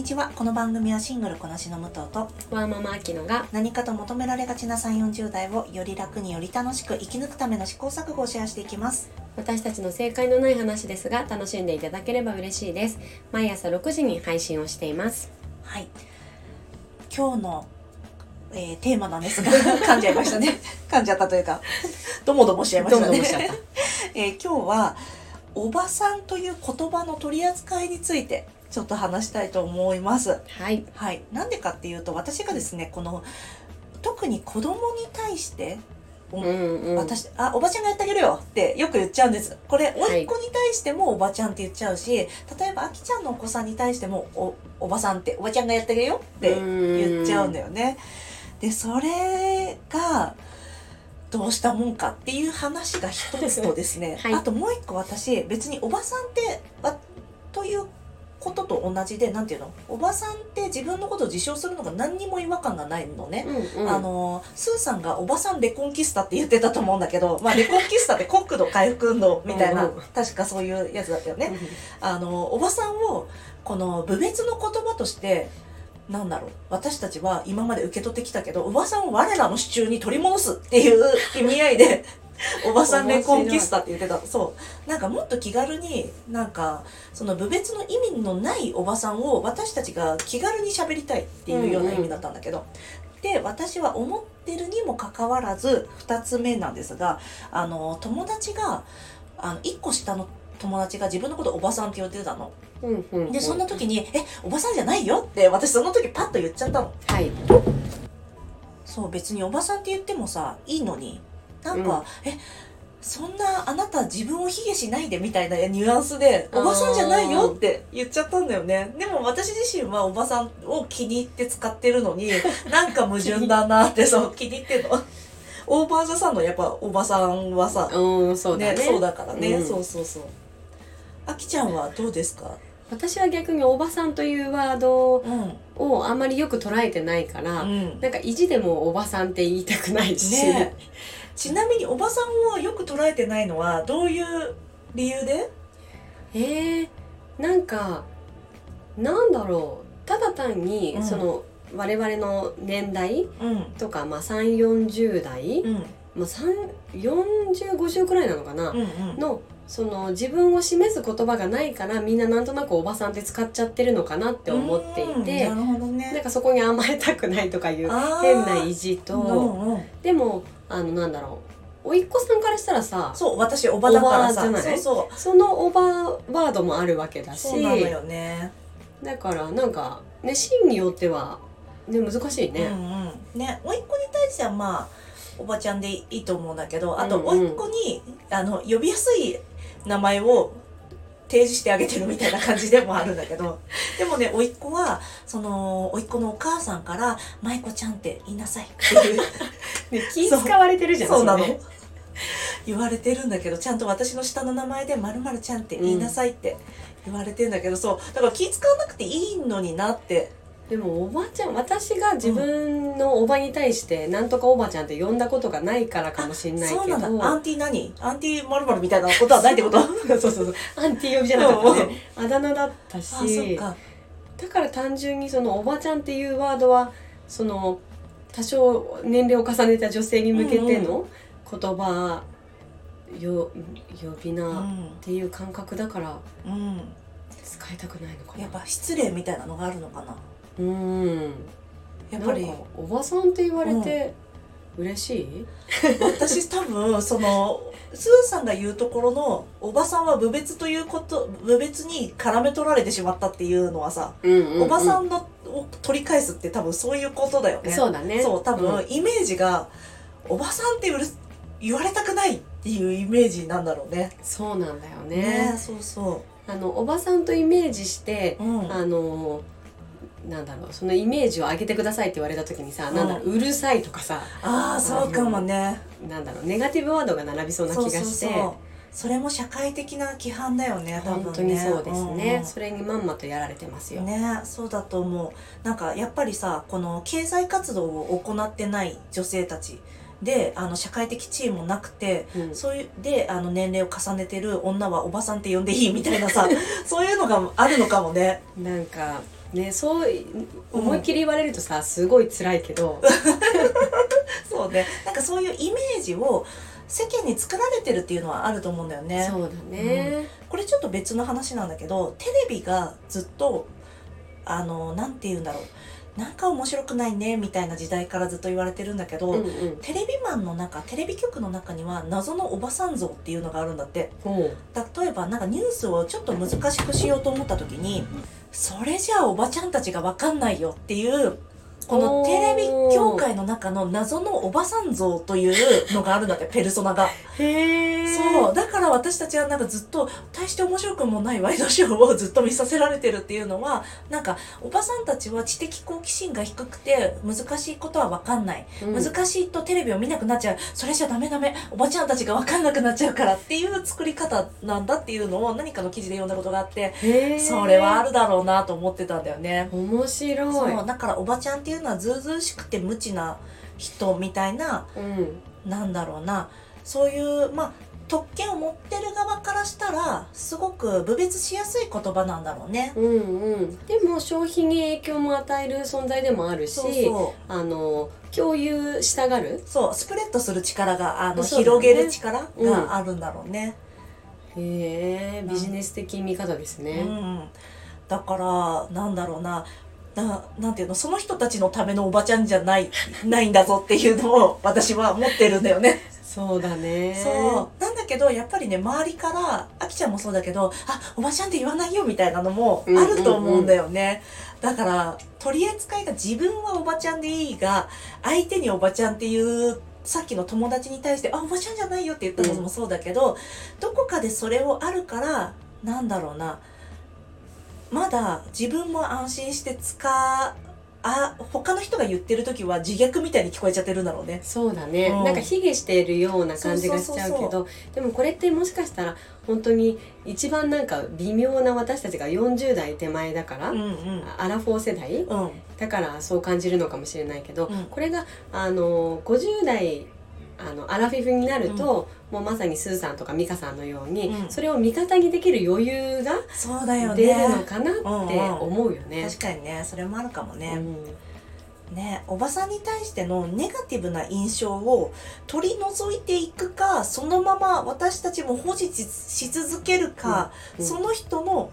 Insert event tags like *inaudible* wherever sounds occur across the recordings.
にちは。この番組はシングルこなしの武藤とワーママアキノが何かと求められがちな3 4 0代をより楽により楽しく生き抜くための試行錯誤をシェアしていきます。私たちの正解のない話ですが楽しんでいただければ嬉しいです。毎朝6時に配信をしています。はい。今日の、えーテーマなんですが *laughs* 噛んじゃいましたね。*laughs* 噛んじゃったというかどもどもしちゃいましたね。どんどんしちゃった。*laughs* えー今日はおばさんという言葉の取り扱いについてちょっと話したいと思います。はい。はい、なんでかっていうと私がですねこの特に子供に対して、おうんうん。私あおばちゃんがやってあげるよってよく言っちゃうんです。これはい。甥っ子に対してもおばちゃんって言っちゃうし例えばあきちゃんのお子さんに対してもおおばさんっておばちゃんがやってあげるよって言っちゃうんだよね。でそれがどうしたもんかっていう話が一つとですね、*laughs* はい。あともう一個私別におばさんってわということと同じでなんていうの？おばさんって自分のことを自称するのが何にも違和感がないのね。うんうん。あのスーさんがおばさんレコンキスタって言ってたと思うんだけど、*laughs* まあ、レコンキスタって国土回復運動みたいな確かそういうやつだったよね。あのおばさんをこの部別の言葉としてなんだろう？私たちは今まで受け取ってきたけどおばさんを我らの手中に取り戻すっていう意味合いで *laughs* おばさんレコンキスタって言ってた。そうなんかもっと気軽になんかその部別の意味のないおばさんを私たちが気軽に喋りたいっていうような意味だったんだけど、で私は思ってるにもかかわらず2つ目なんですがあの友達があの1個下の友達が自分のことおばさんって呼んでたの。うんうんうん。でそんな時に「えおばさんじゃないよ」って私その時パッと言っちゃったの。はい。そう別におばさんって言ってもさいいのになんか「えそんなあなた自分を卑下しないで」みたいなニュアンスで「あー。おばさんじゃないよ」って言っちゃったんだよね。でも私自身はおばさんを気に入って使ってるのに *laughs* なんか矛盾だなってそう気に入ってんの。オーバーザさんのやっぱおばさんはさうんそうだね。そうだからね、うん。そうそうそう。あきちゃんはどうですか？私は逆におばさんというワードうんをあんまりよく捉えてないから、うん。なんか意地でもおばさんって言いたくないし、ねちなみにおばさんをよく捉えてないのはどういう理由で？えー、なんかなんだろう。ただ単に、うん。その我々の年代うん。とか、まあ、3 4 0代、うん。まあ、4050くらいなのかな、うんうん。のその自分を示す言葉がないからみんななんとなくおばさんって使っちゃってるのかなって思っていてうんなるほどね。なんかそこに甘えたくないとかいう変な意地と、うんうん。でもあのなんだろう。甥っ子さんからしたらさそう私おばだからさ。おばじゃない？そうそそのおばワードもあるわけだうし。そうなのよね。だからなんかねシーンによっては、ね、難しいね。うんうん。ね甥っ子に対してはまあおばちゃんでいいと思うんだけどあとうんうん。甥っ子にあの呼びやすい名前を提示してあげてるみたいな感じでもあるんだけど *laughs* でもね甥っ子はその甥っ子のお母さんから「舞子ちゃんって言いなさい」っていう。*laughs* ね、気使われてるじゃんそうなの。れ言われてるんだけどちゃんと私の下の名前で「まるちゃんって言いなさい」って言われてんだけど、そう。だから気使わなくていいのになってでもおばちゃん私が自分のおばに対してなんとかおばちゃんって呼んだことがないからかもしれないそうけどなんだ。アンティ何？アンティまるみたいなことはないってこと？そう。そうそうアンティ呼びじゃなかったね。あだ名だったあそっしか。だから単純にそのおばちゃんっていうワードはその多少年齢を重ねた女性に向けての言葉よ呼び名っうんていう感覚だからうん。使いたくないのかな。やっぱ失礼みたいなのがあるのかなうんやっぱり。おばさんって言われて嬉しい、私多分そのスーさんが言うところのおばさんは部別ということ部別に絡め取られてしまったっていうのはさ、うんうんうん。おばさんのを取り返すって多分そういうことだよね。そうだね。そう多分、うん。イメージがおばさんってうる言われたくないっていうイメージなんだろうね。そうなんだよね。ねそうそあのおばさんとイメージしてう、うん、あのなんだろうそのイメージを上げてくださいって言われた時にさ、うん。なんだろううるさいとかさああそうかもね。なんだろうネガティブワードが並びそうな気がして。そうそうそう。それも社会的な規範だよね多分ね。本当にそうですね、んうん。それにまんまとやられてますよ、ねそうだと思う。なんかやっぱりさこの経済活動を行ってない女性たちであの社会的地位もなくてうん。そういうであの年齢を重ねてる女はおばさんって呼んでいいみたいなさ *laughs* そういうのがあるのかもね。なんかねそう思いっきり言われるとさすごい辛いけど、*laughs* そうね。なんかそういうイメージを世間に作られてるっていうのはあると思うんだよね。そうだね、これちょっと別の話なんだけどテレビがずっとあのなんて言うんだろうなんか面白くないねみたいな時代からずっと言われてるんだけど、うんうん。テレビマンの中テレビ局の中には謎のおばさん像っていうのがあるんだって。ほ例えばなんかニュースをちょっと難しくしようと思った時にそれじゃあおばちゃんたちが分かんないよっていうこのテレビ業界の中の謎のおばさん像というのがあるんだってペルソナが。うへえそうだから私たちはなんかずっと大して面白くもないワイドショーをずっと見させられてるっていうのはなんかおばさんたちは知的好奇心が低くて難しいことは分かんない、うん。難しいとテレビを見なくなっちゃう。それじゃダメダメ。おばちゃんたちが分かんなくなっちゃうからっていう作り方なんだっていうのを何かの記事で読んだことがあってそれはあるだろうなと思ってたんだよね。面白い。そうだからおばちゃんっていうのはずうずうしくて無知な人みたいなうん。なんだろうなそういうまあ特権を持ってる側からしたらすごく部別しやすい言葉なんだろうね。うんうん、でも消費に影響も与える存在でもあるしそうそあの共有したがるうそうスプレッドする力があの、ね広げる力があるんだろうね。へえビジネス的見方ですうね、ん、だからなんだろうなななんていうのその人たちのためのおばちゃんじゃないないんだぞっていうのを私は思ってるんだよね。そうだね。そう。なんだけどやっぱりね周りからあきちゃんもそうだけどあおばちゃんって言わないよみたいなのもあると思うんだよね、だから取り扱いが自分はおばちゃんでいいが相手におばちゃんっていうさっきの友達に対して「あおばちゃんじゃないよ」って言ったのもそうだけど、どこかでそれをあるからなんだろうな。まだ自分も安心して使あ他の人が言ってる時は自虐みたいに聞こえちゃってるんだろうね。そうだね、うん。なんか卑下しているような感じがしちゃうけどでもこれってもしかしたら本当に一番なんか微妙な私たちが40代手前だから、うんうん。アラフォー世代？うん。だからそう感じるのかもしれないけど、うん。これがあの50代あのアラフィフになると、もうまさにスーさんとかミカさんのように、うん。それを味方にできる余裕がそうだよね。出るのかなって思うよね。確かにねそれもあるかもね、うん。ねおばさんに対してのネガティブな印象を取り除いていくかそのまま私たちも保持し続けるか、うん。その人の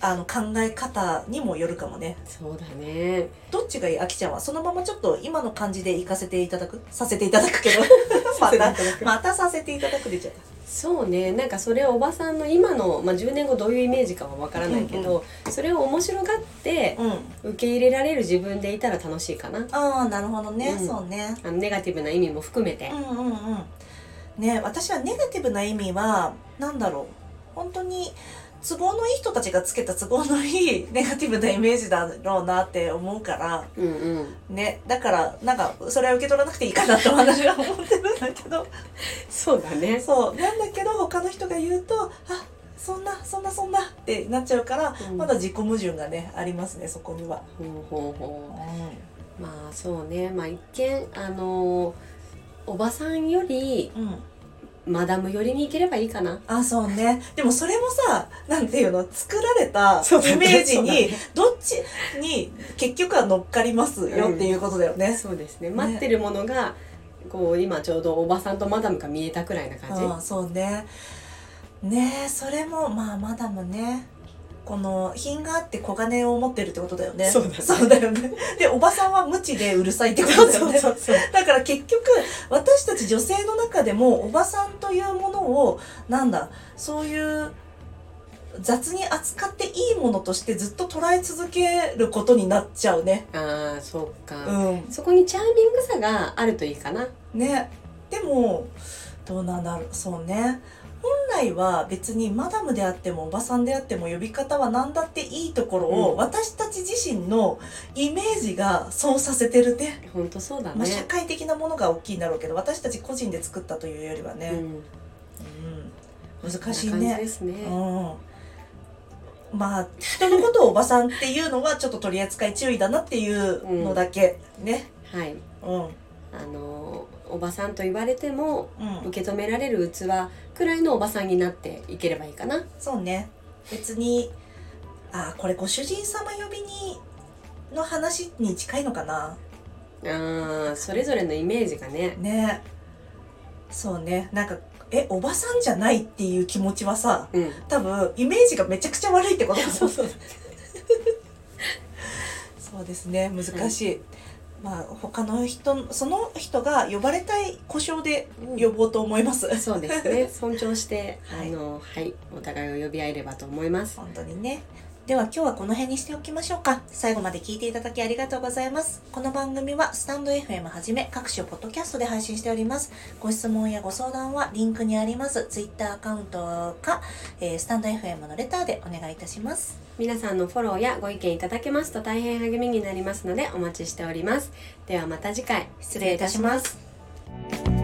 あの考え方にもよるかもね。そうだね。どっちがいい？あきちゃんは？そのままちょっと今の感じで行かせていただく？させていただくけどまたまたさせていただくでちゃったそうね。なんかそれはおばさんの今の、まあ、10年後どういうイメージかはわからないけど、それを面白がってうん。受け入れられる自分でいたら楽しいかな。ああなるほどね、うん。そうね。あのネガティブな意味も含めて。う、んうんうん。ね私はネガティブな意味はなんだろう本当に都合のいい人たちがつけた都合のいい *laughs* ネガティブなイメージだろうなって思うからうんうん。ねだからなんかそれは受け取らなくていいかなと私は思ってるんだけど。そうだね。そう。なんだけど他の人が言うとあそんなそんなそんなってなっちゃうから、うん。まだ自己矛盾がねありますねそこには。ほうほうほう。うまあそうね。まあ一見あのおばさんよりん、うんマダム寄りに行ければいいかな。あそうね。でもそれもさなんていうの？作られたそうだね。イメージに、どっちに結局は乗っかりますよっていうことだよね。そうですね。待ってるものがこう今ちょうどおばさんとマダムが見えたくらいな感じ、うん、そうね。ねえそれもまあマダムねこの品があって小金を持ってるってことだよね。そうだね。そうだよね。でおばさんは無知でうるさいってことだよね。そうそうだから結局私たち女性の中でもおばさんというものをなんだそういう雑に扱っていいものとしてずっと捉え続けることになっちゃうね。ああそうか、うん、そこにチャーミングさがあるといいかな。ね。でもどうなんだろう。そうね。本来は別にマダムであってもおばさんであっても呼び方は何だっていいところを、うん。私たち自身のイメージがそうさせてるね。本当そうだまあ、社ね、会的なものが大きいんだろうけど私たち個人で作ったというよりはね、うん、うん。難しいね。ですね、うん、まあ人のことをおばさんっていうのはちょっと取り扱い注意だなっていうのだけね。はい。うんあのおばさんと言われてもうん。受け止められる器くらいのおばさんになっていければいいかな。そうね。別にあこれご主人様呼びにの話に近いのかな。あーそれぞれのイメージがね。ね。そうね。なんかえおばさんじゃないっていう気持ちはさうん。多分イメージがめちゃくちゃ悪いってこと *laughs* そうそう。そうですね。難しい、まあ他の人その人が呼ばれたい故障で呼ぼうと思います、そうですね。*laughs* 尊重して、はい。あのはい。お互いを呼び合えればと思います。本当にね。では今日はこの辺にしておきましょうか。最後まで聞いていただきありがとうございます。この番組はスタンド FM はじめ各種ポッドキャストで配信しております。ご質問やご相談はリンクにあります。Twitter アカウントか、えースタンド FM のレターでお願いいたします皆さんのフォローやご意見いただけますと大変励みになりますのでお待ちしております。ではまた次回。失礼いたします。